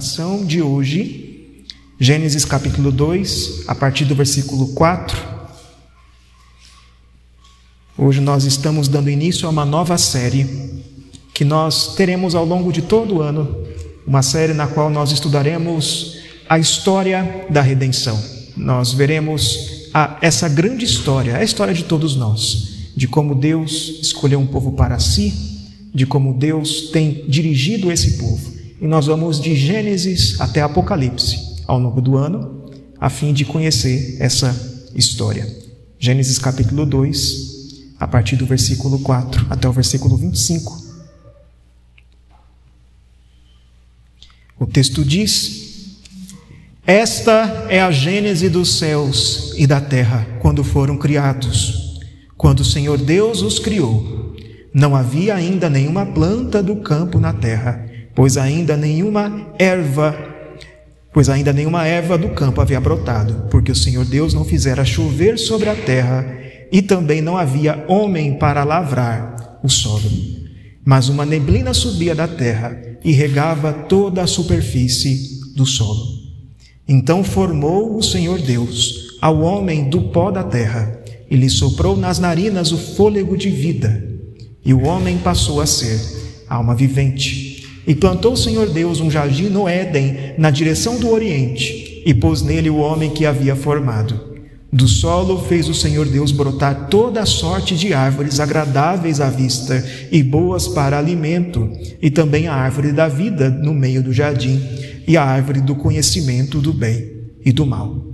Meditação de hoje, Gênesis capítulo 2, a partir do versículo 4. Hoje nós estamos dando início a uma nova série que nós teremos ao longo de todo o ano, uma série na qual nós estudaremos a história da redenção. Nós veremos a, essa grande história, a história de todos nós, de como Deus escolheu um povo para si, de como Deus tem dirigido esse povo e nós vamos de Gênesis até Apocalipse ao longo do ano, a fim de conhecer essa história. Gênesis capítulo 2, a partir do versículo 4 até o versículo 25. O texto diz: Esta é a gênese dos céus e da terra quando foram criados. Quando o Senhor Deus os criou, não havia ainda nenhuma planta do campo na terra pois ainda nenhuma erva, pois ainda nenhuma erva do campo havia brotado, porque o Senhor Deus não fizera chover sobre a terra, e também não havia homem para lavrar o solo. Mas uma neblina subia da terra e regava toda a superfície do solo. Então formou o Senhor Deus ao homem do pó da terra e lhe soprou nas narinas o fôlego de vida, e o homem passou a ser alma vivente. E plantou o Senhor Deus um jardim no Éden, na direção do Oriente, e pôs nele o homem que havia formado. Do solo fez o Senhor Deus brotar toda a sorte de árvores agradáveis à vista e boas para alimento, e também a árvore da vida no meio do jardim, e a árvore do conhecimento do bem e do mal.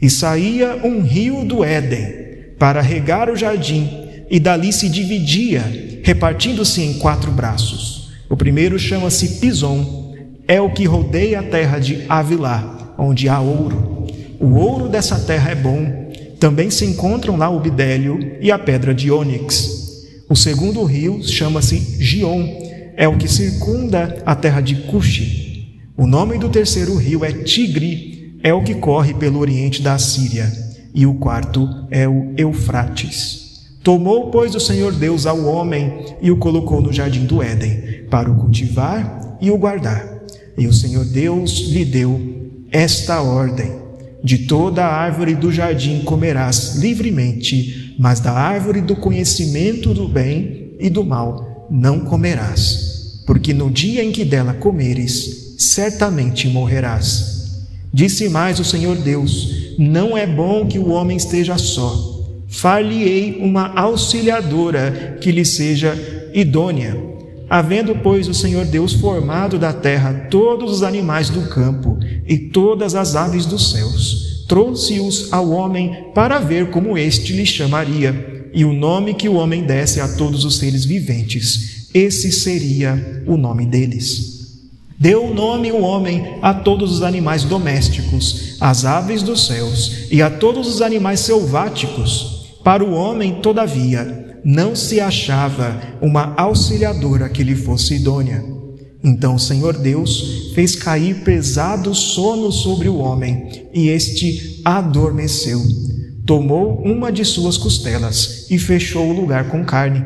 E saía um rio do Éden para regar o jardim, e dali se dividia, repartindo-se em quatro braços. O primeiro chama-se Pison, é o que rodeia a terra de Avilá, onde há ouro. O ouro dessa terra é bom. Também se encontram lá o bidélio e a pedra de ônix. O segundo rio chama-se Gion, é o que circunda a terra de Cuxi. O nome do terceiro rio é Tigre, é o que corre pelo oriente da Síria. E o quarto é o Eufrates. Tomou, pois, o Senhor Deus ao homem e o colocou no jardim do Éden, para o cultivar e o guardar. E o Senhor Deus lhe deu esta ordem: De toda a árvore do jardim comerás livremente, mas da árvore do conhecimento do bem e do mal não comerás, porque no dia em que dela comeres, certamente morrerás. Disse mais o Senhor Deus: Não é bom que o homem esteja só far-lhe-ei uma auxiliadora que lhe seja idônea. Havendo, pois, o Senhor Deus formado da terra todos os animais do campo e todas as aves dos céus, trouxe-os ao homem para ver como este lhe chamaria, e o nome que o homem desse a todos os seres viventes, esse seria o nome deles. Deu nome o homem a todos os animais domésticos, às aves dos céus e a todos os animais selváticos para o homem, todavia, não se achava uma auxiliadora que lhe fosse idônea. Então o Senhor Deus fez cair pesado sono sobre o homem, e este adormeceu. Tomou uma de suas costelas e fechou o lugar com carne.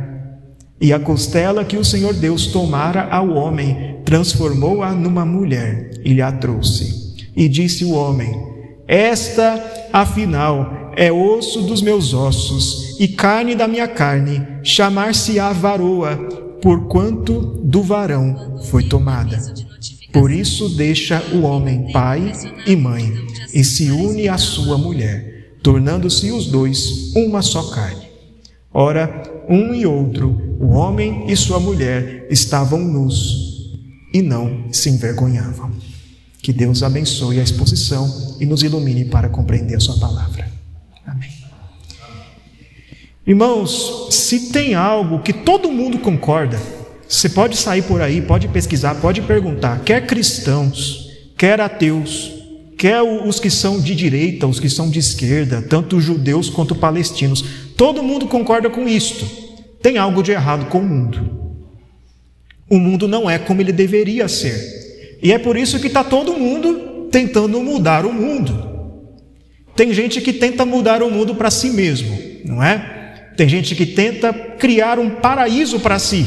E a costela que o Senhor Deus tomara ao homem, transformou-a numa mulher e lhe a trouxe. E disse o homem: Esta, afinal, é osso dos meus ossos e carne da minha carne, chamar-se-á varoa, porquanto do varão foi tomada. Por isso deixa o homem pai e mãe e se une à sua mulher, tornando-se os dois uma só carne. Ora, um e outro, o homem e sua mulher, estavam nus e não se envergonhavam. Que Deus abençoe a exposição e nos ilumine para compreender a sua palavra. Amém. Irmãos, se tem algo que todo mundo concorda, você pode sair por aí, pode pesquisar, pode perguntar, quer cristãos, quer ateus, quer os que são de direita, os que são de esquerda, tanto judeus quanto palestinos, todo mundo concorda com isto. Tem algo de errado com o mundo. O mundo não é como ele deveria ser. E é por isso que está todo mundo tentando mudar o mundo. Tem gente que tenta mudar o mundo para si mesmo, não é? Tem gente que tenta criar um paraíso para si.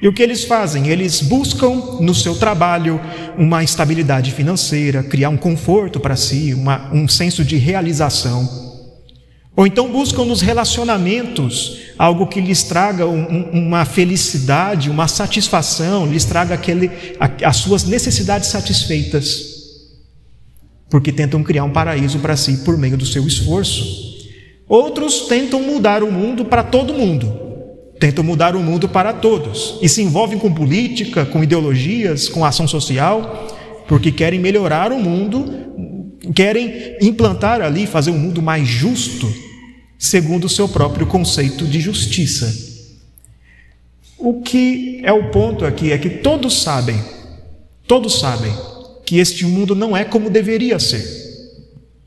E o que eles fazem? Eles buscam no seu trabalho uma estabilidade financeira, criar um conforto para si, uma, um senso de realização. Ou então buscam nos relacionamentos algo que lhes traga um, uma felicidade, uma satisfação, lhes traga aquele, as suas necessidades satisfeitas. Porque tentam criar um paraíso para si por meio do seu esforço. Outros tentam mudar o mundo para todo mundo tentam mudar o mundo para todos e se envolvem com política, com ideologias, com ação social, porque querem melhorar o mundo, querem implantar ali, fazer um mundo mais justo, segundo o seu próprio conceito de justiça. O que é o ponto aqui é que todos sabem, todos sabem que este mundo não é como deveria ser.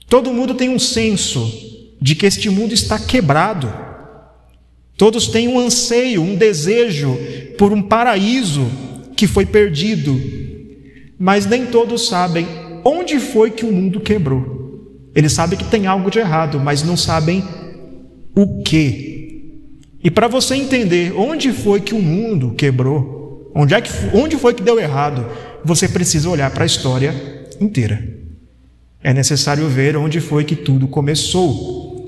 Todo mundo tem um senso de que este mundo está quebrado Todos têm um anseio, um desejo por um paraíso que foi perdido, mas nem todos sabem onde foi que o mundo quebrou. Eles sabem que tem algo de errado, mas não sabem o que. E para você entender onde foi que o mundo quebrou, onde, é que, onde foi que deu errado, você precisa olhar para a história inteira. É necessário ver onde foi que tudo começou.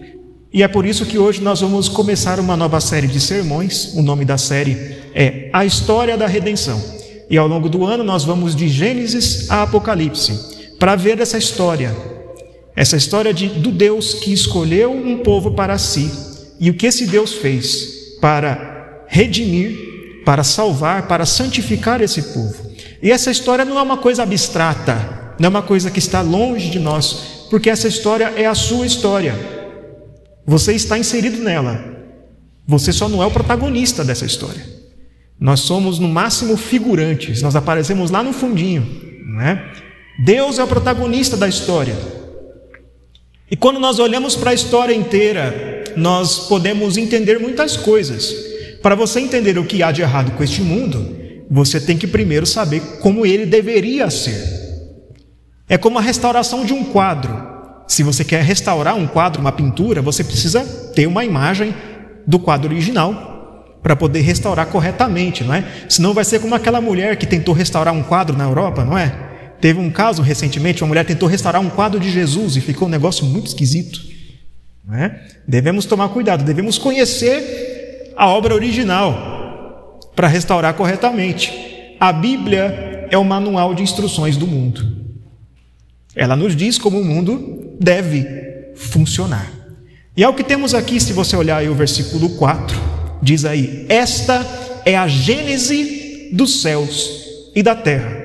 E é por isso que hoje nós vamos começar uma nova série de sermões. O nome da série é A História da Redenção. E ao longo do ano nós vamos de Gênesis a Apocalipse para ver essa história. Essa história de, do Deus que escolheu um povo para si e o que esse Deus fez para redimir, para salvar, para santificar esse povo. E essa história não é uma coisa abstrata, não é uma coisa que está longe de nós, porque essa história é a sua história. Você está inserido nela. Você só não é o protagonista dessa história. Nós somos, no máximo, figurantes. Nós aparecemos lá no fundinho. Né? Deus é o protagonista da história. E quando nós olhamos para a história inteira, nós podemos entender muitas coisas. Para você entender o que há de errado com este mundo, você tem que primeiro saber como ele deveria ser. É como a restauração de um quadro. Se você quer restaurar um quadro, uma pintura, você precisa ter uma imagem do quadro original para poder restaurar corretamente, não é? Senão vai ser como aquela mulher que tentou restaurar um quadro na Europa, não é? Teve um caso recentemente, uma mulher tentou restaurar um quadro de Jesus e ficou um negócio muito esquisito. É? Devemos tomar cuidado, devemos conhecer a obra original para restaurar corretamente. A Bíblia é o manual de instruções do mundo. Ela nos diz como o mundo deve funcionar. E é o que temos aqui, se você olhar aí o versículo 4, diz aí: Esta é a gênese dos céus e da terra.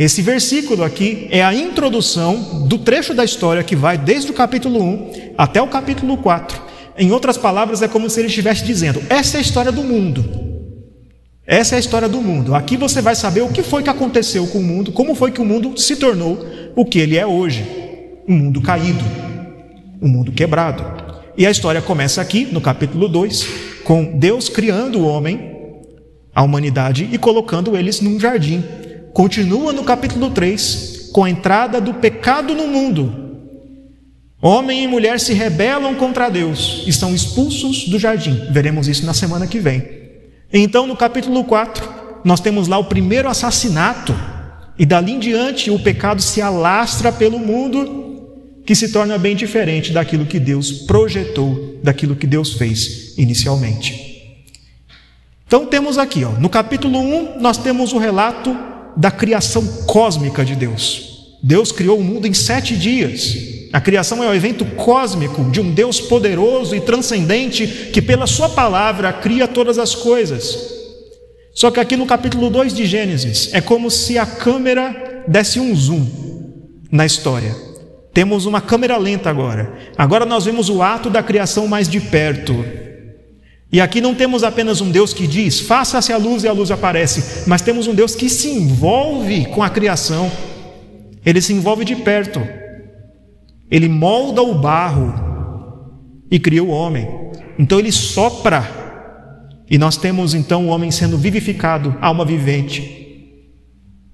Esse versículo aqui é a introdução do trecho da história que vai desde o capítulo 1 até o capítulo 4. Em outras palavras, é como se ele estivesse dizendo: essa é a história do mundo. Essa é a história do mundo. Aqui você vai saber o que foi que aconteceu com o mundo, como foi que o mundo se tornou o que ele é hoje um mundo caído, um mundo quebrado. E a história começa aqui, no capítulo 2, com Deus criando o homem, a humanidade, e colocando eles num jardim. Continua no capítulo 3, com a entrada do pecado no mundo. Homem e mulher se rebelam contra Deus e são expulsos do jardim. Veremos isso na semana que vem. Então, no capítulo 4, nós temos lá o primeiro assassinato, e dali em diante o pecado se alastra pelo mundo, que se torna bem diferente daquilo que Deus projetou, daquilo que Deus fez inicialmente. Então temos aqui, ó, no capítulo 1, nós temos o relato da criação cósmica de Deus. Deus criou o mundo em sete dias. A criação é o evento cósmico de um Deus poderoso e transcendente que, pela Sua palavra, cria todas as coisas. Só que aqui no capítulo 2 de Gênesis, é como se a câmera desse um zoom na história. Temos uma câmera lenta agora. Agora nós vemos o ato da criação mais de perto. E aqui não temos apenas um Deus que diz, faça-se a luz e a luz aparece, mas temos um Deus que se envolve com a criação. Ele se envolve de perto. Ele molda o barro e cria o homem. Então ele sopra. E nós temos então o homem sendo vivificado, alma vivente.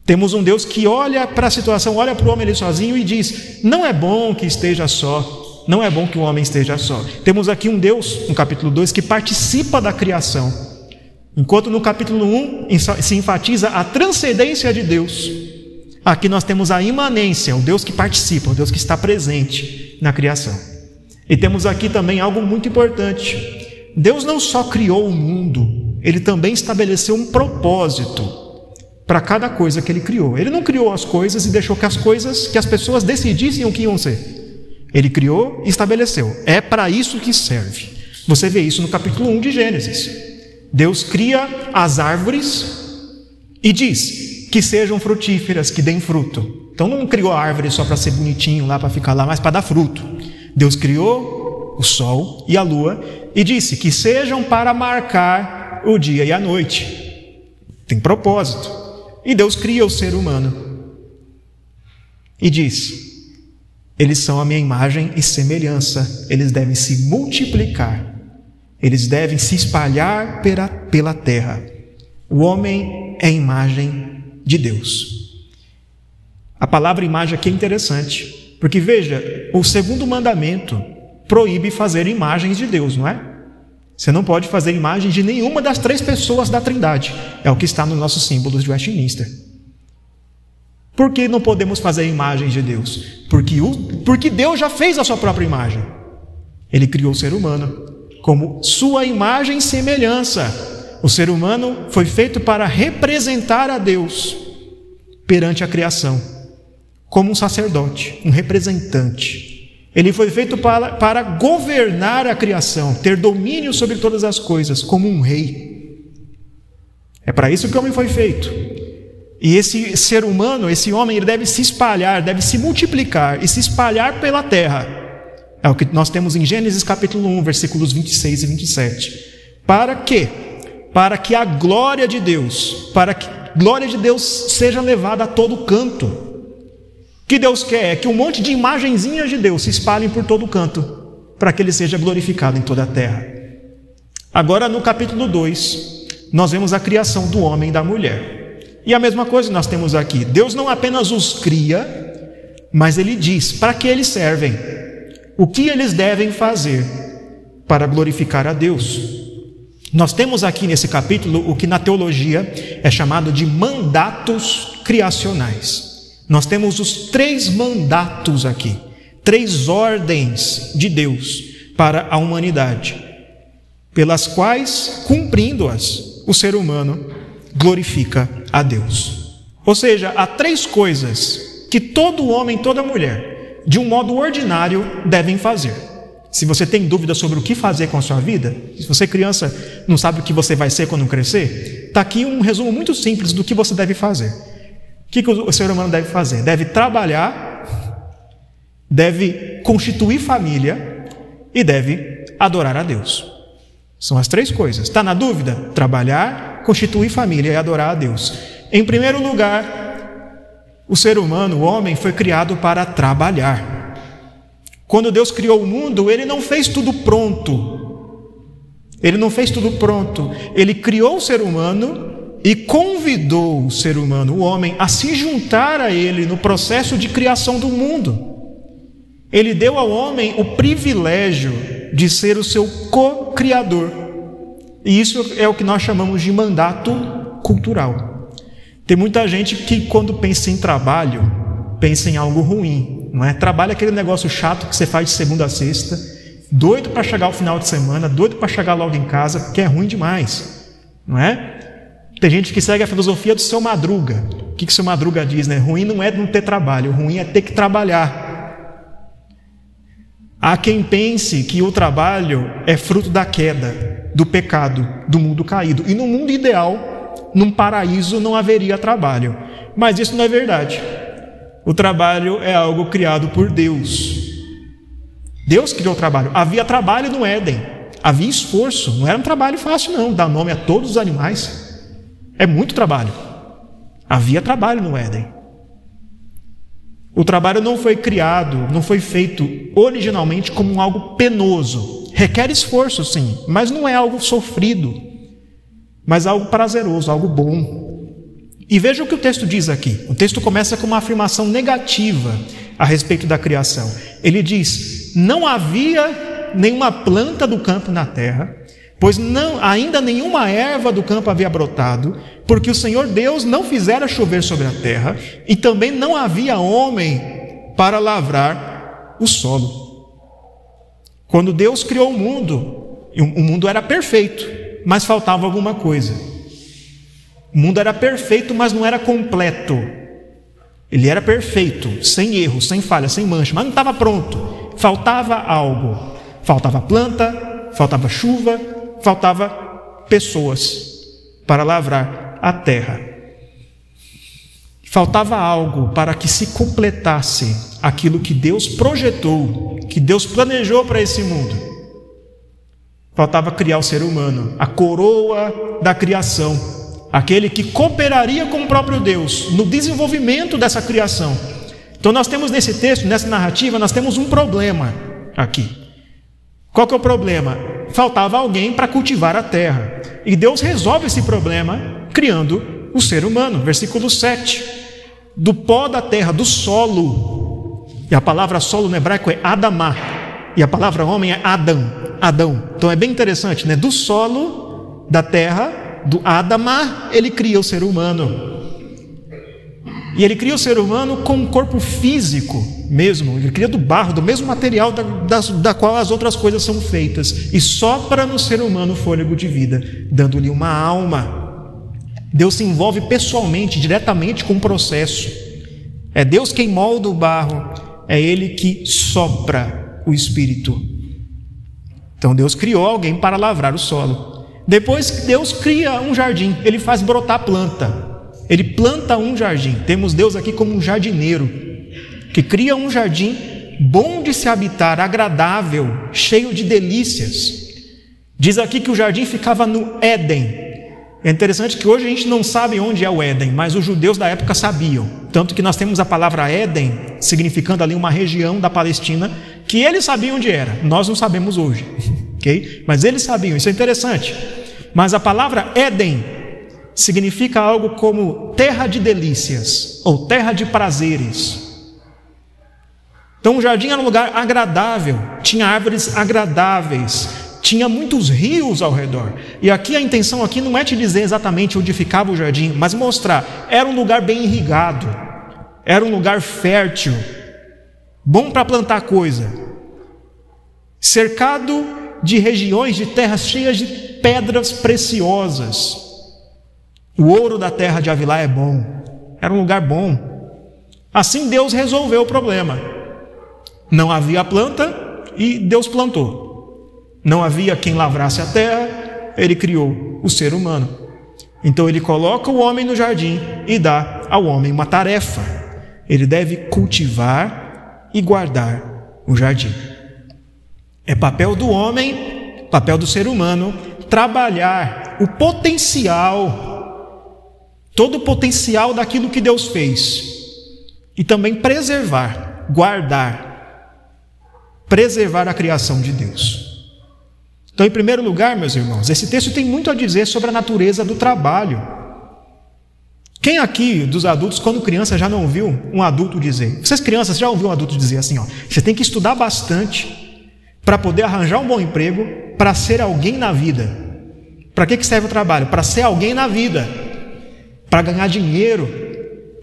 Temos um Deus que olha para a situação, olha para o homem ali sozinho e diz: Não é bom que esteja só, não é bom que o homem esteja só. Temos aqui um Deus, no capítulo 2, que participa da criação. Enquanto no capítulo 1 se enfatiza a transcendência de Deus, aqui nós temos a imanência, o Deus que participa, o Deus que está presente na criação. E temos aqui também algo muito importante. Deus não só criou o mundo, ele também estabeleceu um propósito para cada coisa que ele criou. Ele não criou as coisas e deixou que as coisas, que as pessoas decidissem o que iam ser. Ele criou e estabeleceu. É para isso que serve. Você vê isso no capítulo 1 de Gênesis. Deus cria as árvores e diz que sejam frutíferas, que deem fruto. Então não criou a árvore só para ser bonitinho lá, para ficar lá, mas para dar fruto. Deus criou o sol e a lua e disse que sejam para marcar o dia e a noite. Tem propósito. E Deus cria o ser humano e diz: eles são a minha imagem e semelhança, eles devem se multiplicar eles devem se espalhar pela, pela terra. O homem é imagem de Deus. A palavra imagem aqui é interessante, porque veja, o segundo mandamento proíbe fazer imagens de Deus, não é? Você não pode fazer imagem de nenhuma das três pessoas da Trindade. É o que está nos nossos símbolos de Westminster. Por que não podemos fazer imagens de Deus? Porque, o, porque Deus já fez a sua própria imagem. Ele criou o ser humano como sua imagem e semelhança. O ser humano foi feito para representar a Deus perante a criação, como um sacerdote, um representante. Ele foi feito para, para governar a criação, ter domínio sobre todas as coisas, como um rei. É para isso que o homem foi feito. E esse ser humano, esse homem, ele deve se espalhar, deve se multiplicar e se espalhar pela terra é o que nós temos em Gênesis capítulo 1, versículos 26 e 27. Para quê? Para que a glória de Deus, para que a glória de Deus seja levada a todo canto. O que Deus quer é que um monte de imagenzinhas de Deus se espalhem por todo canto, para que ele seja glorificado em toda a terra. Agora, no capítulo 2, nós vemos a criação do homem e da mulher. E a mesma coisa nós temos aqui. Deus não apenas os cria, mas ele diz para que eles servem o que eles devem fazer para glorificar a Deus. Nós temos aqui nesse capítulo o que na teologia é chamado de mandatos criacionais. Nós temos os três mandatos aqui, três ordens de Deus para a humanidade, pelas quais, cumprindo-as, o ser humano glorifica a Deus. Ou seja, há três coisas que todo homem, toda mulher de um modo ordinário, devem fazer. Se você tem dúvida sobre o que fazer com a sua vida, se você criança não sabe o que você vai ser quando crescer, está aqui um resumo muito simples do que você deve fazer. O que, que o ser humano deve fazer? Deve trabalhar, deve constituir família e deve adorar a Deus. São as três coisas. Está na dúvida? Trabalhar, constituir família e adorar a Deus. Em primeiro lugar, o ser humano, o homem, foi criado para trabalhar. Quando Deus criou o mundo, Ele não fez tudo pronto. Ele não fez tudo pronto. Ele criou o ser humano e convidou o ser humano, o homem, a se juntar a Ele no processo de criação do mundo. Ele deu ao homem o privilégio de ser o seu co-criador. E isso é o que nós chamamos de mandato cultural. Tem muita gente que, quando pensa em trabalho, pensa em algo ruim, não é? Trabalho é aquele negócio chato que você faz de segunda a sexta, doido para chegar ao final de semana, doido para chegar logo em casa, porque é ruim demais, não é? Tem gente que segue a filosofia do seu madruga. O que, que seu madruga diz, né? Ruim não é não ter trabalho, ruim é ter que trabalhar. Há quem pense que o trabalho é fruto da queda, do pecado, do mundo caído. E no mundo ideal, num paraíso não haveria trabalho. Mas isso não é verdade. O trabalho é algo criado por Deus. Deus criou o trabalho. Havia trabalho no Éden. Havia esforço. Não era um trabalho fácil, não. Dar nome a todos os animais. É muito trabalho. Havia trabalho no Éden. O trabalho não foi criado, não foi feito originalmente como algo penoso. Requer esforço, sim, mas não é algo sofrido mas algo prazeroso, algo bom. E veja o que o texto diz aqui. O texto começa com uma afirmação negativa a respeito da criação. Ele diz: Não havia nenhuma planta do campo na terra, pois não, ainda nenhuma erva do campo havia brotado, porque o Senhor Deus não fizera chover sobre a terra, e também não havia homem para lavrar o solo. Quando Deus criou o mundo, o mundo era perfeito, mas faltava alguma coisa. O mundo era perfeito, mas não era completo. Ele era perfeito, sem erro, sem falha, sem mancha, mas não estava pronto. Faltava algo. Faltava planta, faltava chuva, faltava pessoas para lavrar a terra. Faltava algo para que se completasse aquilo que Deus projetou, que Deus planejou para esse mundo. Faltava criar o ser humano, a coroa da criação, aquele que cooperaria com o próprio Deus no desenvolvimento dessa criação. Então nós temos nesse texto, nessa narrativa, nós temos um problema aqui. Qual que é o problema? Faltava alguém para cultivar a terra. E Deus resolve esse problema criando o ser humano. Versículo 7. Do pó da terra, do solo. E a palavra solo no hebraico é Adamá. E a palavra homem é Adão. Adão. Então é bem interessante, né? Do solo da terra do Adama, ele cria o ser humano. E ele cria o ser humano com um corpo físico mesmo, ele cria do barro, do mesmo material da, da, da qual as outras coisas são feitas, e sopra no ser humano fôlego de vida, dando-lhe uma alma. Deus se envolve pessoalmente, diretamente com o processo. É Deus quem molda o barro, é Ele que sopra o espírito. Então Deus criou alguém para lavrar o solo. Depois Deus cria um jardim, ele faz brotar planta. Ele planta um jardim. Temos Deus aqui como um jardineiro que cria um jardim bom de se habitar, agradável, cheio de delícias. Diz aqui que o jardim ficava no Éden. É interessante que hoje a gente não sabe onde é o Éden, mas os judeus da época sabiam. Tanto que nós temos a palavra Éden, significando ali uma região da Palestina, que eles sabiam onde era. Nós não sabemos hoje. ok? Mas eles sabiam, isso é interessante. Mas a palavra Éden significa algo como terra de delícias ou terra de prazeres. Então o jardim era um lugar agradável, tinha árvores agradáveis, tinha muitos rios ao redor. E aqui a intenção aqui não é te dizer exatamente onde ficava o jardim, mas mostrar, era um lugar bem irrigado, era um lugar fértil, bom para plantar coisa, cercado de regiões de terras cheias de pedras preciosas. O ouro da terra de Avilá é bom, era um lugar bom. Assim Deus resolveu o problema. Não havia planta e Deus plantou. Não havia quem lavrasse a terra, ele criou o ser humano. Então ele coloca o homem no jardim e dá ao homem uma tarefa. Ele deve cultivar e guardar o jardim. É papel do homem, papel do ser humano, trabalhar o potencial, todo o potencial daquilo que Deus fez, e também preservar, guardar, preservar a criação de Deus. Então, em primeiro lugar, meus irmãos, esse texto tem muito a dizer sobre a natureza do trabalho. Quem aqui dos adultos, quando criança, já não ouviu um adulto dizer? Vocês crianças já ouviram um adulto dizer assim: ó, você tem que estudar bastante para poder arranjar um bom emprego, para ser alguém na vida. Para que, que serve o trabalho? Para ser alguém na vida, para ganhar dinheiro,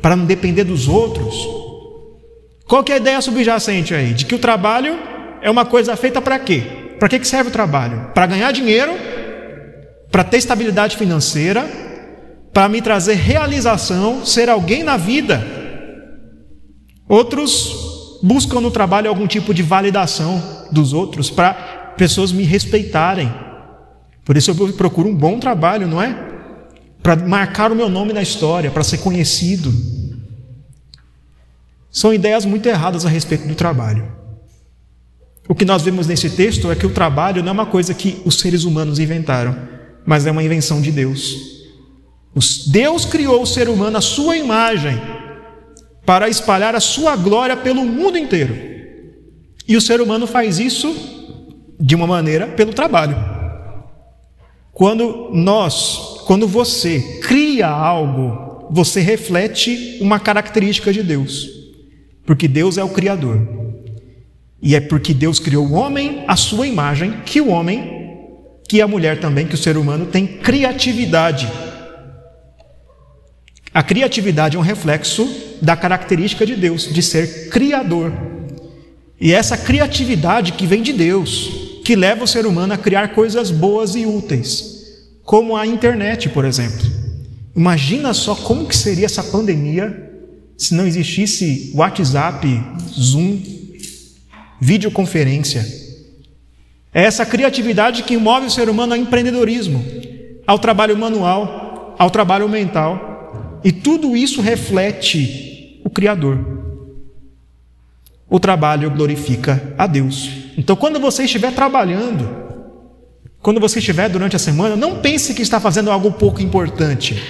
para não depender dos outros. Qual que é a ideia subjacente aí? De que o trabalho é uma coisa feita para quê? Para que, que serve o trabalho? Para ganhar dinheiro, para ter estabilidade financeira, para me trazer realização, ser alguém na vida. Outros buscam no trabalho algum tipo de validação dos outros para pessoas me respeitarem. Por isso eu procuro um bom trabalho, não é? Para marcar o meu nome na história, para ser conhecido. São ideias muito erradas a respeito do trabalho. O que nós vemos nesse texto é que o trabalho não é uma coisa que os seres humanos inventaram, mas é uma invenção de Deus. Deus criou o ser humano à sua imagem para espalhar a sua glória pelo mundo inteiro. E o ser humano faz isso de uma maneira pelo trabalho. Quando nós, quando você cria algo, você reflete uma característica de Deus. Porque Deus é o criador. E é porque Deus criou o homem à sua imagem que o homem que a mulher também, que o ser humano tem criatividade. A criatividade é um reflexo da característica de Deus, de ser criador. E essa criatividade que vem de Deus, que leva o ser humano a criar coisas boas e úteis, como a internet, por exemplo. Imagina só como que seria essa pandemia se não existisse WhatsApp, Zoom, videoconferência. É essa criatividade que move o ser humano ao empreendedorismo, ao trabalho manual, ao trabalho mental. E tudo isso reflete o Criador. O trabalho glorifica a Deus. Então, quando você estiver trabalhando, quando você estiver durante a semana, não pense que está fazendo algo pouco importante.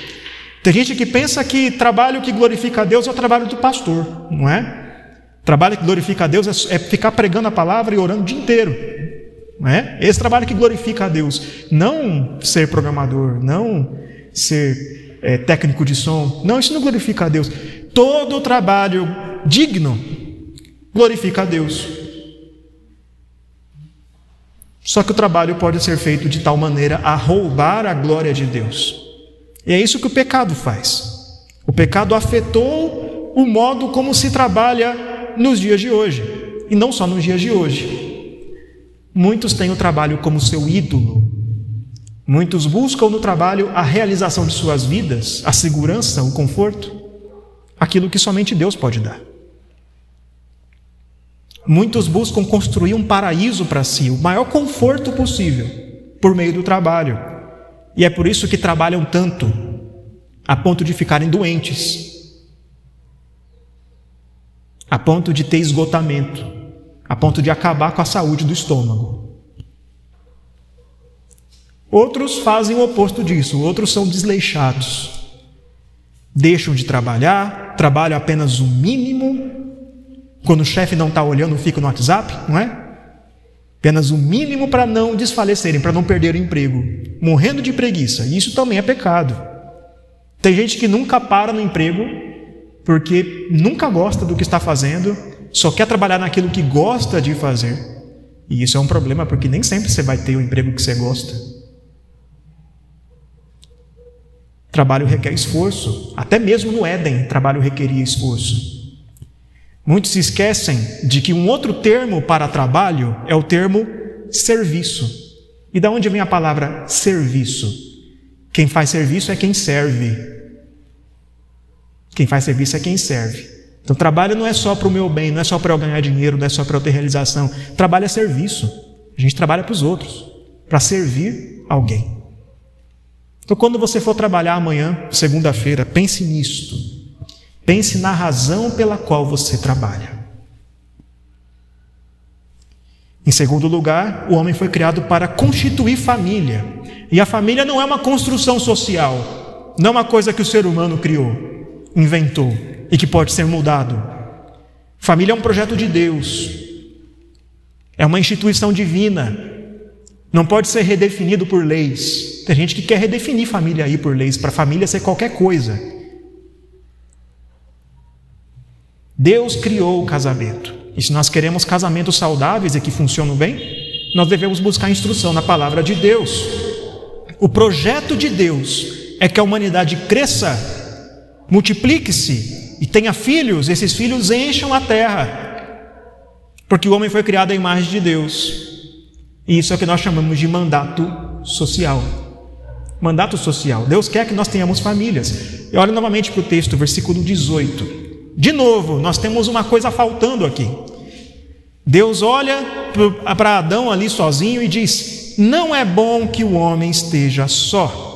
Tem gente que pensa que trabalho que glorifica a Deus é o trabalho do pastor, não é? Trabalho que glorifica a Deus é, é ficar pregando a palavra e orando o dia inteiro. Não é? Esse trabalho que glorifica a Deus. Não ser programador, não ser é, técnico de som. Não, isso não glorifica a Deus. Todo trabalho digno glorifica a Deus. Só que o trabalho pode ser feito de tal maneira a roubar a glória de Deus. E é isso que o pecado faz. O pecado afetou o modo como se trabalha nos dias de hoje. E não só nos dias de hoje. Muitos têm o trabalho como seu ídolo, Muitos buscam no trabalho a realização de suas vidas, a segurança, o conforto, aquilo que somente Deus pode dar. Muitos buscam construir um paraíso para si, o maior conforto possível, por meio do trabalho. E é por isso que trabalham tanto, a ponto de ficarem doentes, a ponto de ter esgotamento, a ponto de acabar com a saúde do estômago. Outros fazem o oposto disso, outros são desleixados. Deixam de trabalhar, trabalham apenas o mínimo. Quando o chefe não está olhando, fica no WhatsApp, não é? Apenas o mínimo para não desfalecerem, para não perder o emprego. Morrendo de preguiça. Isso também é pecado. Tem gente que nunca para no emprego porque nunca gosta do que está fazendo, só quer trabalhar naquilo que gosta de fazer. E isso é um problema porque nem sempre você vai ter o emprego que você gosta. Trabalho requer esforço. Até mesmo no Éden, trabalho requeria esforço. Muitos se esquecem de que um outro termo para trabalho é o termo serviço. E da onde vem a palavra serviço? Quem faz serviço é quem serve. Quem faz serviço é quem serve. Então, trabalho não é só para o meu bem, não é só para eu ganhar dinheiro, não é só para eu ter realização. Trabalho é serviço. A gente trabalha para os outros, para servir alguém. Então, quando você for trabalhar amanhã, segunda-feira, pense nisto. Pense na razão pela qual você trabalha. Em segundo lugar, o homem foi criado para constituir família. E a família não é uma construção social, não é uma coisa que o ser humano criou, inventou e que pode ser mudado. Família é um projeto de Deus, é uma instituição divina não pode ser redefinido por leis. Tem gente que quer redefinir família aí por leis, para família ser qualquer coisa. Deus criou o casamento. E se nós queremos casamentos saudáveis e que funcionam bem, nós devemos buscar instrução na palavra de Deus. O projeto de Deus é que a humanidade cresça, multiplique-se e tenha filhos, esses filhos encham a terra. Porque o homem foi criado à imagem de Deus. E isso é o que nós chamamos de mandato social. Mandato social. Deus quer que nós tenhamos famílias. E olha novamente para o texto, versículo 18. De novo, nós temos uma coisa faltando aqui. Deus olha para Adão ali sozinho e diz: Não é bom que o homem esteja só.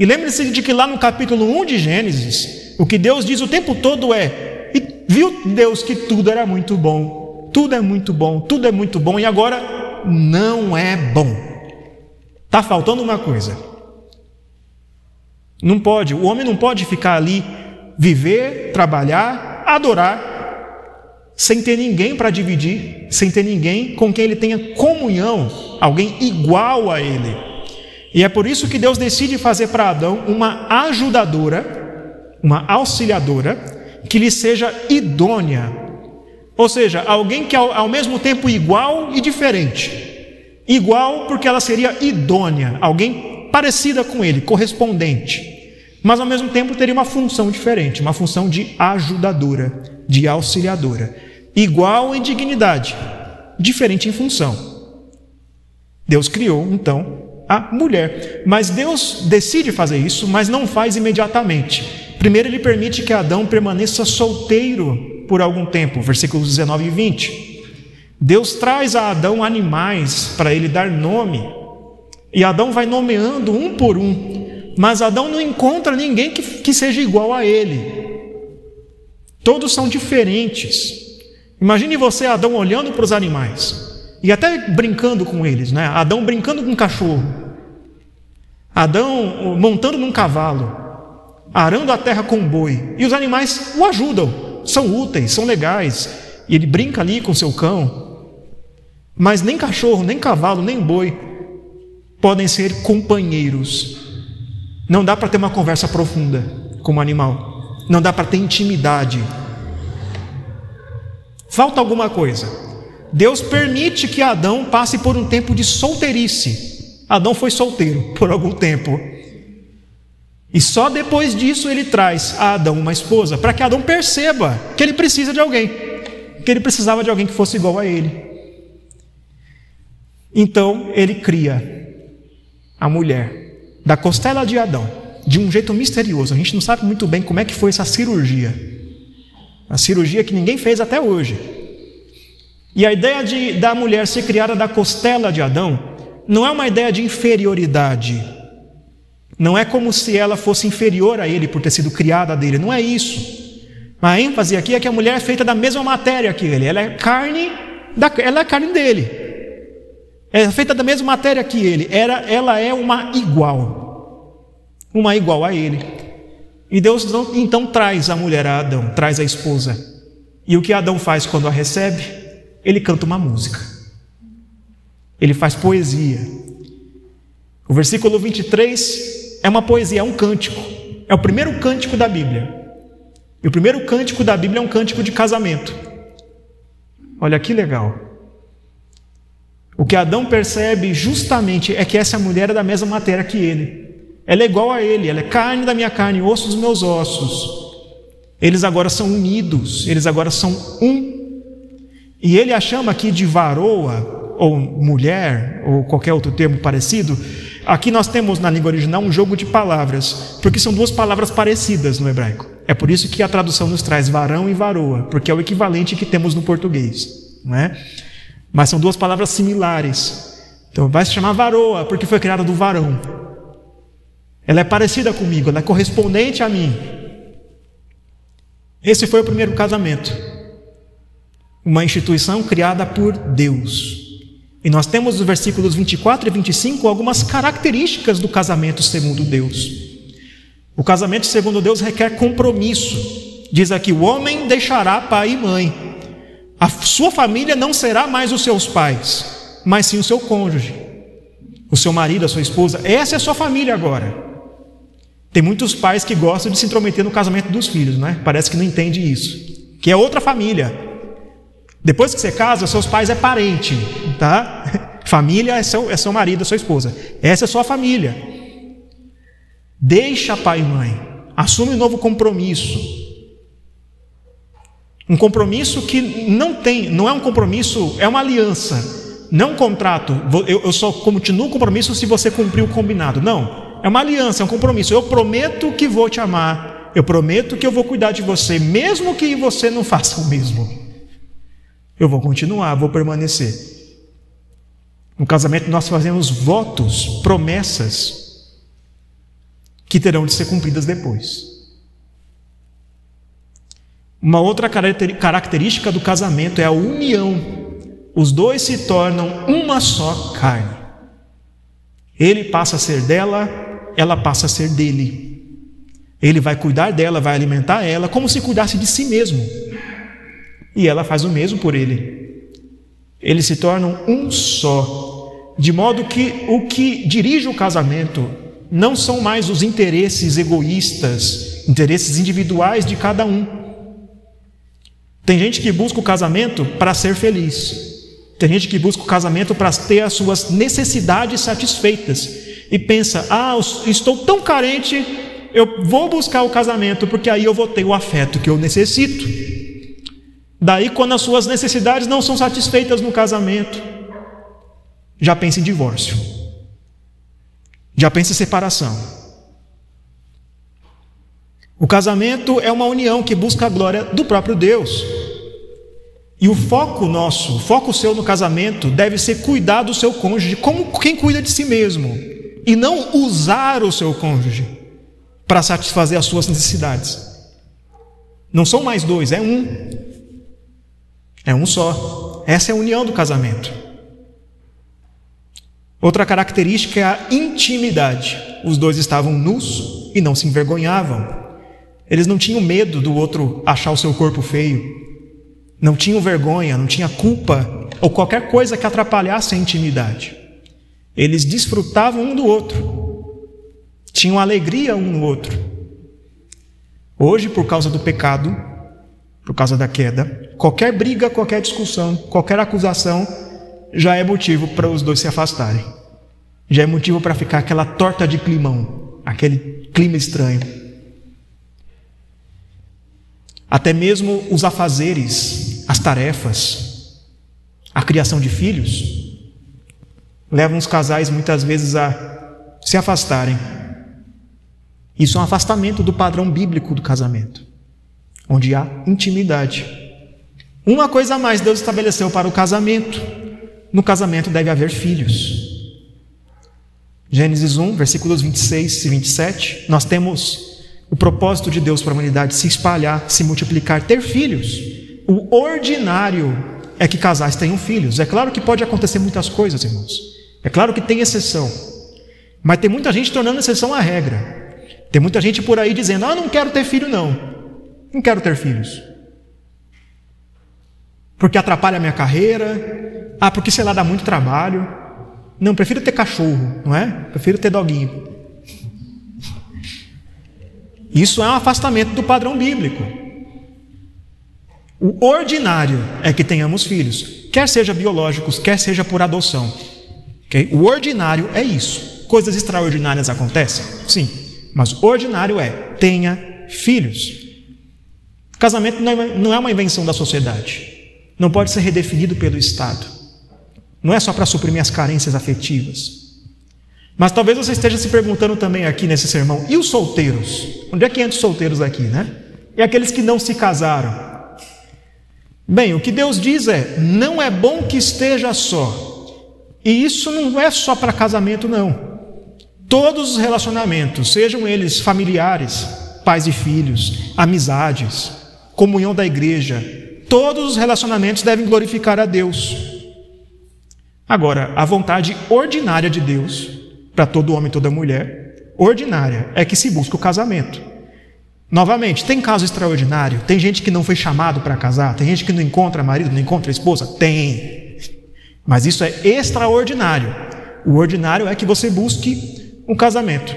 E lembre-se de que lá no capítulo 1 de Gênesis, o que Deus diz o tempo todo é: e viu Deus que tudo era muito bom, tudo é muito bom, tudo é muito bom, e agora não é bom. Está faltando uma coisa. Não pode, o homem não pode ficar ali, viver, trabalhar, adorar, sem ter ninguém para dividir, sem ter ninguém com quem ele tenha comunhão, alguém igual a ele. E é por isso que Deus decide fazer para Adão uma ajudadora, uma auxiliadora, que lhe seja idônea ou seja, alguém que ao mesmo tempo igual e diferente. Igual porque ela seria idônea, alguém parecida com ele, correspondente. Mas ao mesmo tempo teria uma função diferente, uma função de ajudadora, de auxiliadora. Igual em dignidade, diferente em função. Deus criou, então, a mulher. Mas Deus decide fazer isso, mas não faz imediatamente. Primeiro, ele permite que Adão permaneça solteiro por algum tempo, versículos 19 e 20. Deus traz a Adão animais para ele dar nome, e Adão vai nomeando um por um, mas Adão não encontra ninguém que, que seja igual a ele. Todos são diferentes. Imagine você, Adão, olhando para os animais e até brincando com eles, né? Adão brincando com um cachorro, Adão montando num cavalo, arando a terra com um boi, e os animais o ajudam, são úteis, são legais, e ele brinca ali com seu cão, mas nem cachorro, nem cavalo, nem boi podem ser companheiros. Não dá para ter uma conversa profunda com um animal. Não dá para ter intimidade. Falta alguma coisa. Deus permite que Adão passe por um tempo de solteirice. Adão foi solteiro por algum tempo. E só depois disso ele traz a Adão uma esposa, para que Adão perceba que ele precisa de alguém, que ele precisava de alguém que fosse igual a ele. Então ele cria a mulher da costela de Adão, de um jeito misterioso. A gente não sabe muito bem como é que foi essa cirurgia. A cirurgia que ninguém fez até hoje. E a ideia de, da mulher ser criada da costela de Adão não é uma ideia de inferioridade. Não é como se ela fosse inferior a ele por ter sido criada dele. Não é isso. A ênfase aqui é que a mulher é feita da mesma matéria que ele. Ela é carne, da, ela é carne dele. É feita da mesma matéria que ele. Era, ela é uma igual. Uma igual a ele. E Deus então, então traz a mulher a Adão, traz a esposa. E o que Adão faz quando a recebe? Ele canta uma música. Ele faz poesia. O versículo 23 é uma poesia, é um cântico. É o primeiro cântico da Bíblia. E o primeiro cântico da Bíblia é um cântico de casamento. Olha que legal. O que Adão percebe justamente é que essa mulher é da mesma matéria que ele. Ela é igual a ele, ela é carne da minha carne, osso dos meus ossos. Eles agora são unidos, eles agora são um. E ele a chama aqui de varoa, ou mulher, ou qualquer outro termo parecido. Aqui nós temos na língua original um jogo de palavras, porque são duas palavras parecidas no hebraico. É por isso que a tradução nos traz varão e varoa, porque é o equivalente que temos no português, não é? Mas são duas palavras similares. Então vai se chamar varoa, porque foi criada do varão. Ela é parecida comigo, ela é correspondente a mim. Esse foi o primeiro casamento. Uma instituição criada por Deus. E nós temos nos versículos 24 e 25 algumas características do casamento segundo Deus. O casamento segundo Deus requer compromisso. Diz aqui: o homem deixará pai e mãe a sua família não será mais os seus pais, mas sim o seu cônjuge, o seu marido, a sua esposa. Essa é a sua família agora. Tem muitos pais que gostam de se intrometer no casamento dos filhos, né? Parece que não entende isso. Que é outra família. Depois que você casa, seus pais é parente, tá? Família é seu, é seu marido, é sua esposa. Essa é sua família. Deixa pai e mãe. Assume um novo compromisso. Um compromisso que não tem, não é um compromisso, é uma aliança. Não um contrato. Eu, eu só continuo o compromisso se você cumprir o combinado. Não. É uma aliança, é um compromisso. Eu prometo que vou te amar. Eu prometo que eu vou cuidar de você, mesmo que você não faça o mesmo. Eu vou continuar, vou permanecer. No casamento nós fazemos votos, promessas que terão de ser cumpridas depois. Uma outra característica do casamento é a união. Os dois se tornam uma só carne. Ele passa a ser dela, ela passa a ser dele. Ele vai cuidar dela, vai alimentar ela, como se cuidasse de si mesmo. E ela faz o mesmo por ele. Eles se tornam um só. De modo que o que dirige o casamento não são mais os interesses egoístas, interesses individuais de cada um tem gente que busca o casamento para ser feliz. Tem gente que busca o casamento para ter as suas necessidades satisfeitas e pensa: ah, estou tão carente, eu vou buscar o casamento porque aí eu vou ter o afeto que eu necessito. Daí, quando as suas necessidades não são satisfeitas no casamento, já pensa em divórcio, já pensa em separação. O casamento é uma união que busca a glória do próprio Deus. E o foco nosso, o foco seu no casamento deve ser cuidar do seu cônjuge como quem cuida de si mesmo, e não usar o seu cônjuge para satisfazer as suas necessidades. Não são mais dois, é um. É um só. Essa é a união do casamento. Outra característica é a intimidade. Os dois estavam nus e não se envergonhavam. Eles não tinham medo do outro achar o seu corpo feio, não tinham vergonha, não tinha culpa ou qualquer coisa que atrapalhasse a intimidade. Eles desfrutavam um do outro, tinham alegria um no outro. Hoje, por causa do pecado, por causa da queda, qualquer briga, qualquer discussão, qualquer acusação já é motivo para os dois se afastarem. Já é motivo para ficar aquela torta de climão, aquele clima estranho. Até mesmo os afazeres, as tarefas, a criação de filhos, levam os casais muitas vezes a se afastarem. Isso é um afastamento do padrão bíblico do casamento, onde há intimidade. Uma coisa a mais Deus estabeleceu para o casamento: no casamento deve haver filhos. Gênesis 1, versículos 26 e 27, nós temos o propósito de Deus para a humanidade se espalhar, se multiplicar, ter filhos. O ordinário é que casais tenham filhos. É claro que pode acontecer muitas coisas, irmãos. É claro que tem exceção. Mas tem muita gente tornando exceção a regra. Tem muita gente por aí dizendo: Ah, não quero ter filho, não. Não quero ter filhos. Porque atrapalha a minha carreira. Ah, porque sei lá, dá muito trabalho. Não, prefiro ter cachorro, não é? Prefiro ter doguinho. Isso é um afastamento do padrão bíblico. O ordinário é que tenhamos filhos, quer seja biológicos, quer seja por adoção. Okay? O ordinário é isso. Coisas extraordinárias acontecem? Sim. Mas o ordinário é tenha filhos. Casamento é não é uma invenção da sociedade. Não pode ser redefinido pelo Estado. Não é só para suprimir as carências afetivas. Mas talvez você esteja se perguntando também aqui nesse sermão: e os solteiros? Onde é que entram os solteiros aqui, né? E aqueles que não se casaram? Bem, o que Deus diz é: não é bom que esteja só. E isso não é só para casamento, não. Todos os relacionamentos, sejam eles familiares, pais e filhos, amizades, comunhão da igreja, todos os relacionamentos devem glorificar a Deus. Agora, a vontade ordinária de Deus para todo homem e toda mulher, ordinária, é que se busca o casamento. Novamente, tem caso extraordinário? Tem gente que não foi chamado para casar? Tem gente que não encontra marido, não encontra esposa? Tem. Mas isso é extraordinário. O ordinário é que você busque um casamento.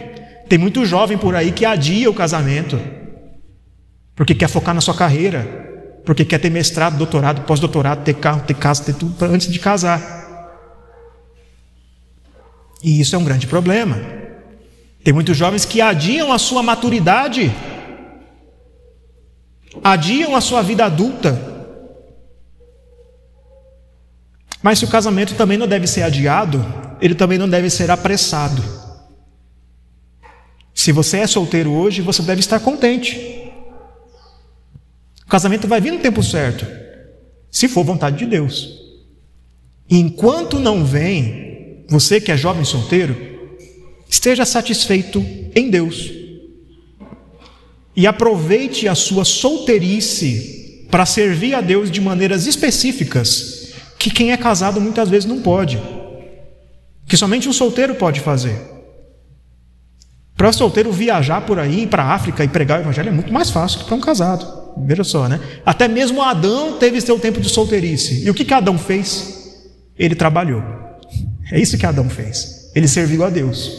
Tem muito jovem por aí que adia o casamento porque quer focar na sua carreira, porque quer ter mestrado, doutorado, pós-doutorado, ter carro, ter casa, ter tudo antes de casar. E isso é um grande problema. Tem muitos jovens que adiam a sua maturidade, adiam a sua vida adulta. Mas se o casamento também não deve ser adiado, ele também não deve ser apressado. Se você é solteiro hoje, você deve estar contente. Casamento vai vir no tempo certo, se for vontade de Deus. Enquanto não vem, você que é jovem solteiro, esteja satisfeito em Deus. E aproveite a sua solteirice para servir a Deus de maneiras específicas que quem é casado muitas vezes não pode. Que somente um solteiro pode fazer. Para o solteiro viajar por aí, para a África e pregar o evangelho é muito mais fácil que para um casado. Veja só, né? Até mesmo Adão teve seu tempo de solteirice. E o que, que Adão fez? Ele trabalhou. É isso que Adão fez. Ele serviu a Deus.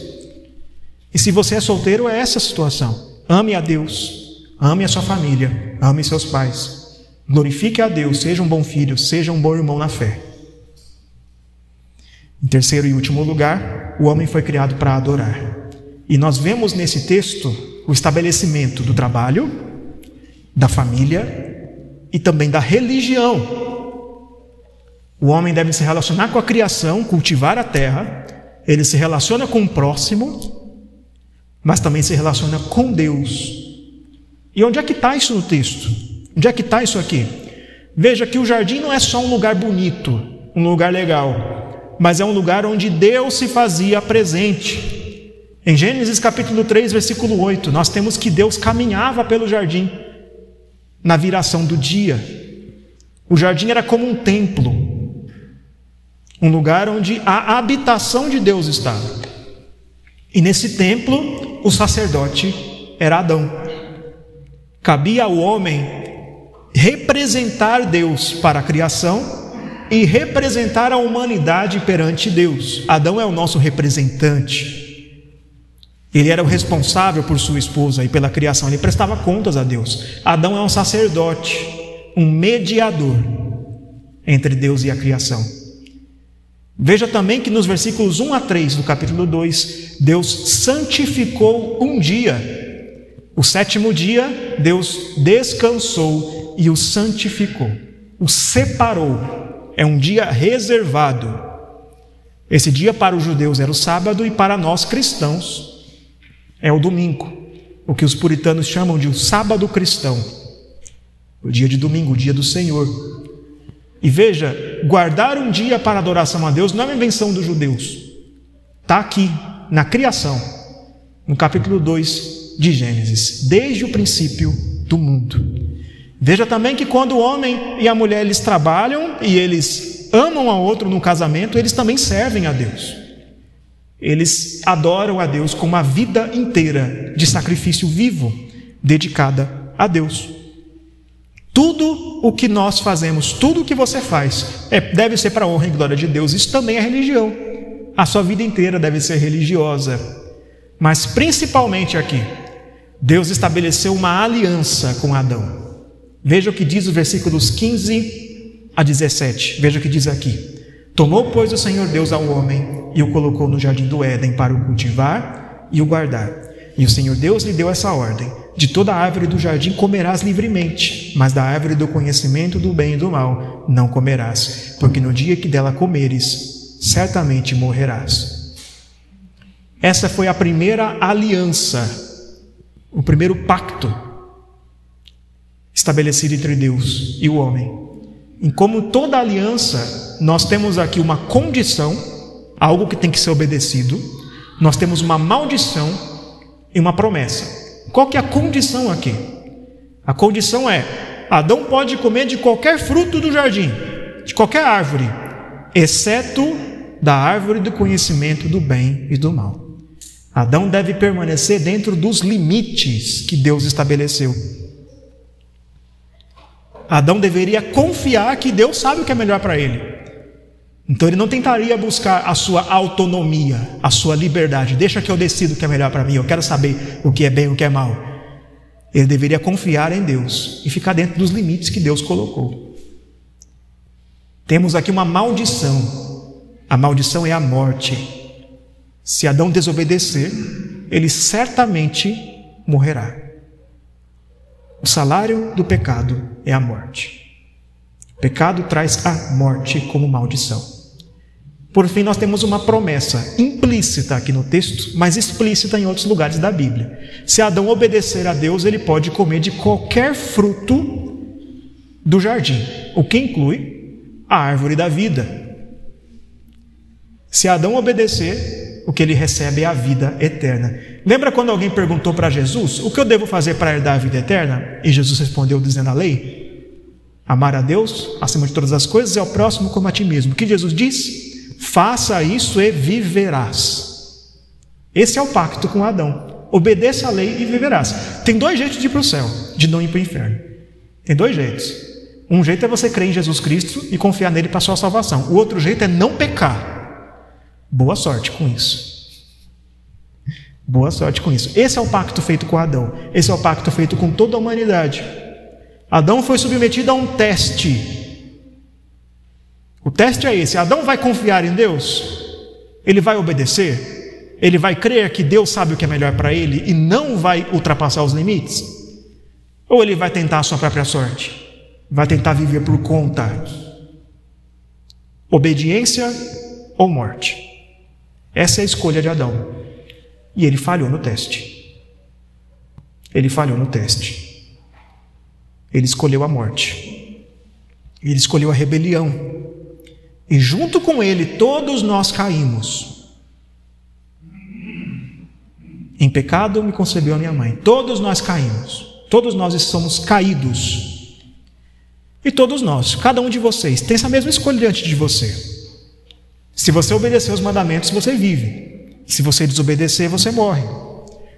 E se você é solteiro, é essa a situação. Ame a Deus, ame a sua família, ame seus pais. Glorifique a Deus, seja um bom filho, seja um bom irmão na fé. Em terceiro e último lugar, o homem foi criado para adorar. E nós vemos nesse texto o estabelecimento do trabalho, da família e também da religião. O homem deve se relacionar com a criação, cultivar a terra, ele se relaciona com o próximo, mas também se relaciona com Deus. E onde é que está isso no texto? Onde é que está isso aqui? Veja que o jardim não é só um lugar bonito, um lugar legal, mas é um lugar onde Deus se fazia presente. Em Gênesis capítulo 3, versículo 8, nós temos que Deus caminhava pelo jardim na viração do dia. O jardim era como um templo, um lugar onde a habitação de Deus estava. E nesse templo, o sacerdote era Adão. Cabia ao homem representar Deus para a criação e representar a humanidade perante Deus. Adão é o nosso representante. Ele era o responsável por sua esposa e pela criação, ele prestava contas a Deus. Adão é um sacerdote, um mediador entre Deus e a criação. Veja também que nos versículos 1 a 3 do capítulo 2, Deus santificou um dia. O sétimo dia, Deus descansou e o santificou, o separou. É um dia reservado. Esse dia para os judeus era o sábado e para nós cristãos é o domingo, o que os puritanos chamam de o sábado cristão, o dia de domingo, o dia do Senhor. E veja, guardar um dia para adoração a Deus não é uma invenção dos judeus, está aqui, na criação, no capítulo 2 de Gênesis, desde o princípio do mundo. Veja também que quando o homem e a mulher eles trabalham e eles amam a outro no casamento, eles também servem a Deus. Eles adoram a Deus com uma vida inteira de sacrifício vivo dedicada a Deus. Tudo o que nós fazemos, tudo o que você faz, é, deve ser para a honra e glória de Deus. Isso também é religião. A sua vida inteira deve ser religiosa. Mas principalmente aqui, Deus estabeleceu uma aliança com Adão. Veja o que diz os versículos 15 a 17. Veja o que diz aqui. Tomou, pois, o Senhor Deus ao homem e o colocou no jardim do Éden para o cultivar e o guardar. E o Senhor Deus lhe deu essa ordem: De toda árvore do jardim comerás livremente, mas da árvore do conhecimento do bem e do mal não comerás, porque no dia que dela comeres, certamente morrerás. Essa foi a primeira aliança, o primeiro pacto estabelecido entre Deus e o homem. Em como toda aliança, nós temos aqui uma condição, algo que tem que ser obedecido, nós temos uma maldição e uma promessa. Qual que é a condição aqui? A condição é: Adão pode comer de qualquer fruto do jardim, de qualquer árvore, exceto da árvore do conhecimento do bem e do mal. Adão deve permanecer dentro dos limites que Deus estabeleceu. Adão deveria confiar que Deus sabe o que é melhor para ele. Então ele não tentaria buscar a sua autonomia, a sua liberdade. Deixa que eu decido o que é melhor para mim. Eu quero saber o que é bem e o que é mal. Ele deveria confiar em Deus e ficar dentro dos limites que Deus colocou. Temos aqui uma maldição. A maldição é a morte. Se Adão desobedecer, ele certamente morrerá. O salário do pecado é a morte. O pecado traz a morte como maldição. Por fim, nós temos uma promessa implícita aqui no texto, mas explícita em outros lugares da Bíblia. Se Adão obedecer a Deus, ele pode comer de qualquer fruto do jardim, o que inclui a árvore da vida. Se Adão obedecer, o que ele recebe é a vida eterna. Lembra quando alguém perguntou para Jesus: O que eu devo fazer para herdar a vida eterna? E Jesus respondeu dizendo a lei: Amar a Deus acima de todas as coisas e ao próximo como a ti mesmo. O que Jesus diz? Faça isso e viverás. Esse é o pacto com Adão. Obedeça a lei e viverás. Tem dois jeitos de ir para o céu, de não ir para o inferno. Tem dois jeitos. Um jeito é você crer em Jesus Cristo e confiar nele para a sua salvação. O outro jeito é não pecar. Boa sorte com isso. Boa sorte com isso. Esse é o pacto feito com Adão. Esse é o pacto feito com toda a humanidade. Adão foi submetido a um teste. O teste é esse: Adão vai confiar em Deus? Ele vai obedecer? Ele vai crer que Deus sabe o que é melhor para ele e não vai ultrapassar os limites? Ou ele vai tentar a sua própria sorte? Vai tentar viver por conta? Obediência ou morte? Essa é a escolha de Adão. E ele falhou no teste. Ele falhou no teste. Ele escolheu a morte. Ele escolheu a rebelião. E junto com ele, todos nós caímos. Em pecado me concebeu a minha mãe. Todos nós caímos. Todos nós somos caídos. E todos nós, cada um de vocês, tem essa mesma escolha diante de você. Se você obedecer os mandamentos, você vive. Se você desobedecer, você morre.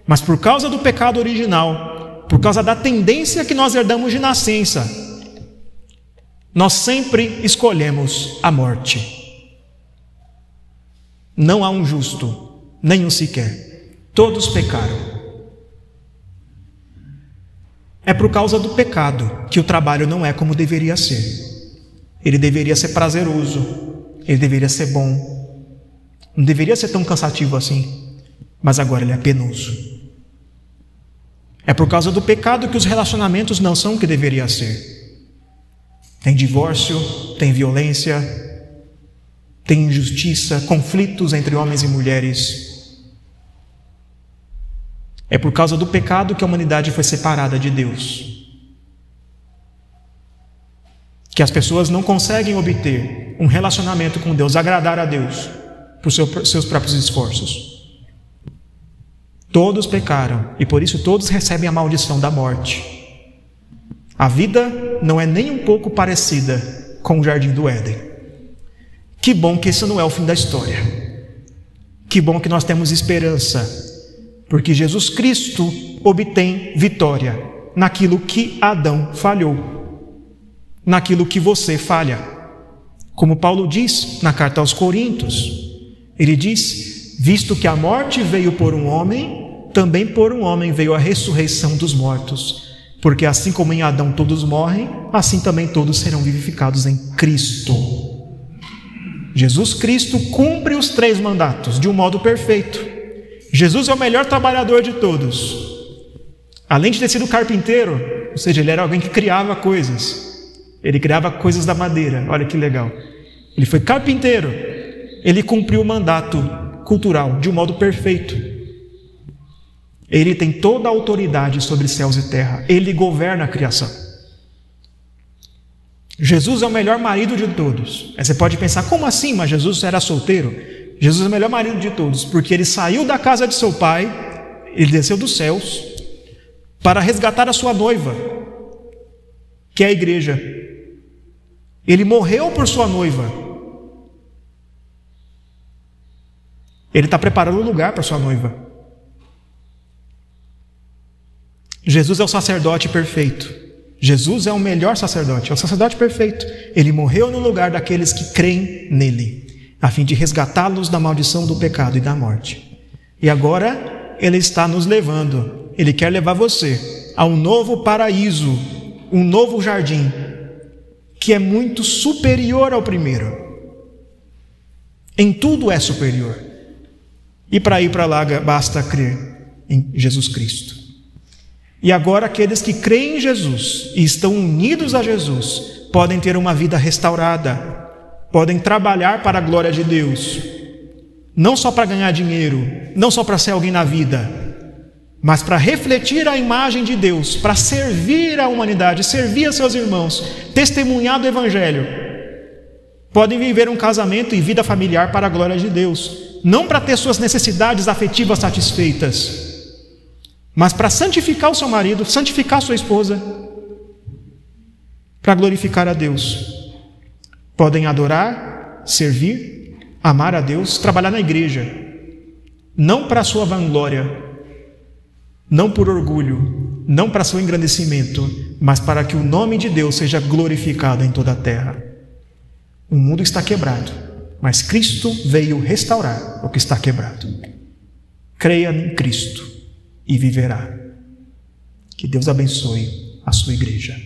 Mas por causa do pecado original, por causa da tendência que nós herdamos de nascença, nós sempre escolhemos a morte. Não há um justo, nenhum sequer. Todos pecaram. É por causa do pecado que o trabalho não é como deveria ser. Ele deveria ser prazeroso, ele deveria ser bom, não deveria ser tão cansativo assim, mas agora ele é penoso. É por causa do pecado que os relacionamentos não são o que deveria ser. Tem divórcio, tem violência, tem injustiça, conflitos entre homens e mulheres. É por causa do pecado que a humanidade foi separada de Deus. Que as pessoas não conseguem obter um relacionamento com Deus, agradar a Deus, por seus próprios esforços. Todos pecaram e por isso todos recebem a maldição da morte. A vida não é nem um pouco parecida com o jardim do Éden. Que bom que isso não é o fim da história. Que bom que nós temos esperança, porque Jesus Cristo obtém vitória naquilo que Adão falhou, naquilo que você falha. Como Paulo diz na carta aos Coríntios, ele diz: Visto que a morte veio por um homem, também por um homem veio a ressurreição dos mortos. Porque assim como em Adão todos morrem, assim também todos serão vivificados em Cristo. Jesus Cristo cumpre os três mandatos de um modo perfeito. Jesus é o melhor trabalhador de todos. Além de ter sido carpinteiro, ou seja, ele era alguém que criava coisas. Ele criava coisas da madeira. Olha que legal. Ele foi carpinteiro. Ele cumpriu o mandato cultural de um modo perfeito. Ele tem toda a autoridade sobre céus e terra. Ele governa a criação. Jesus é o melhor marido de todos. Aí você pode pensar, como assim? Mas Jesus era solteiro? Jesus é o melhor marido de todos, porque ele saiu da casa de seu pai, ele desceu dos céus, para resgatar a sua noiva, que é a igreja. Ele morreu por sua noiva. Ele está preparando o lugar para sua noiva. Jesus é o sacerdote perfeito. Jesus é o melhor sacerdote, é o sacerdote perfeito. Ele morreu no lugar daqueles que creem nele, a fim de resgatá-los da maldição do pecado e da morte. E agora ele está nos levando, ele quer levar você a um novo paraíso, um novo jardim, que é muito superior ao primeiro. Em tudo é superior. E para ir para lá basta crer em Jesus Cristo. E agora aqueles que creem em Jesus e estão unidos a Jesus podem ter uma vida restaurada, podem trabalhar para a glória de Deus, não só para ganhar dinheiro, não só para ser alguém na vida, mas para refletir a imagem de Deus, para servir a humanidade, servir a seus irmãos, testemunhar do Evangelho. Podem viver um casamento e vida familiar para a glória de Deus, não para ter suas necessidades afetivas satisfeitas, mas para santificar o seu marido, santificar a sua esposa, para glorificar a Deus. Podem adorar, servir, amar a Deus, trabalhar na igreja, não para sua vanglória, não por orgulho, não para seu engrandecimento, mas para que o nome de Deus seja glorificado em toda a terra. O mundo está quebrado, mas Cristo veio restaurar o que está quebrado. Creia em Cristo e viverá. Que Deus abençoe a sua igreja.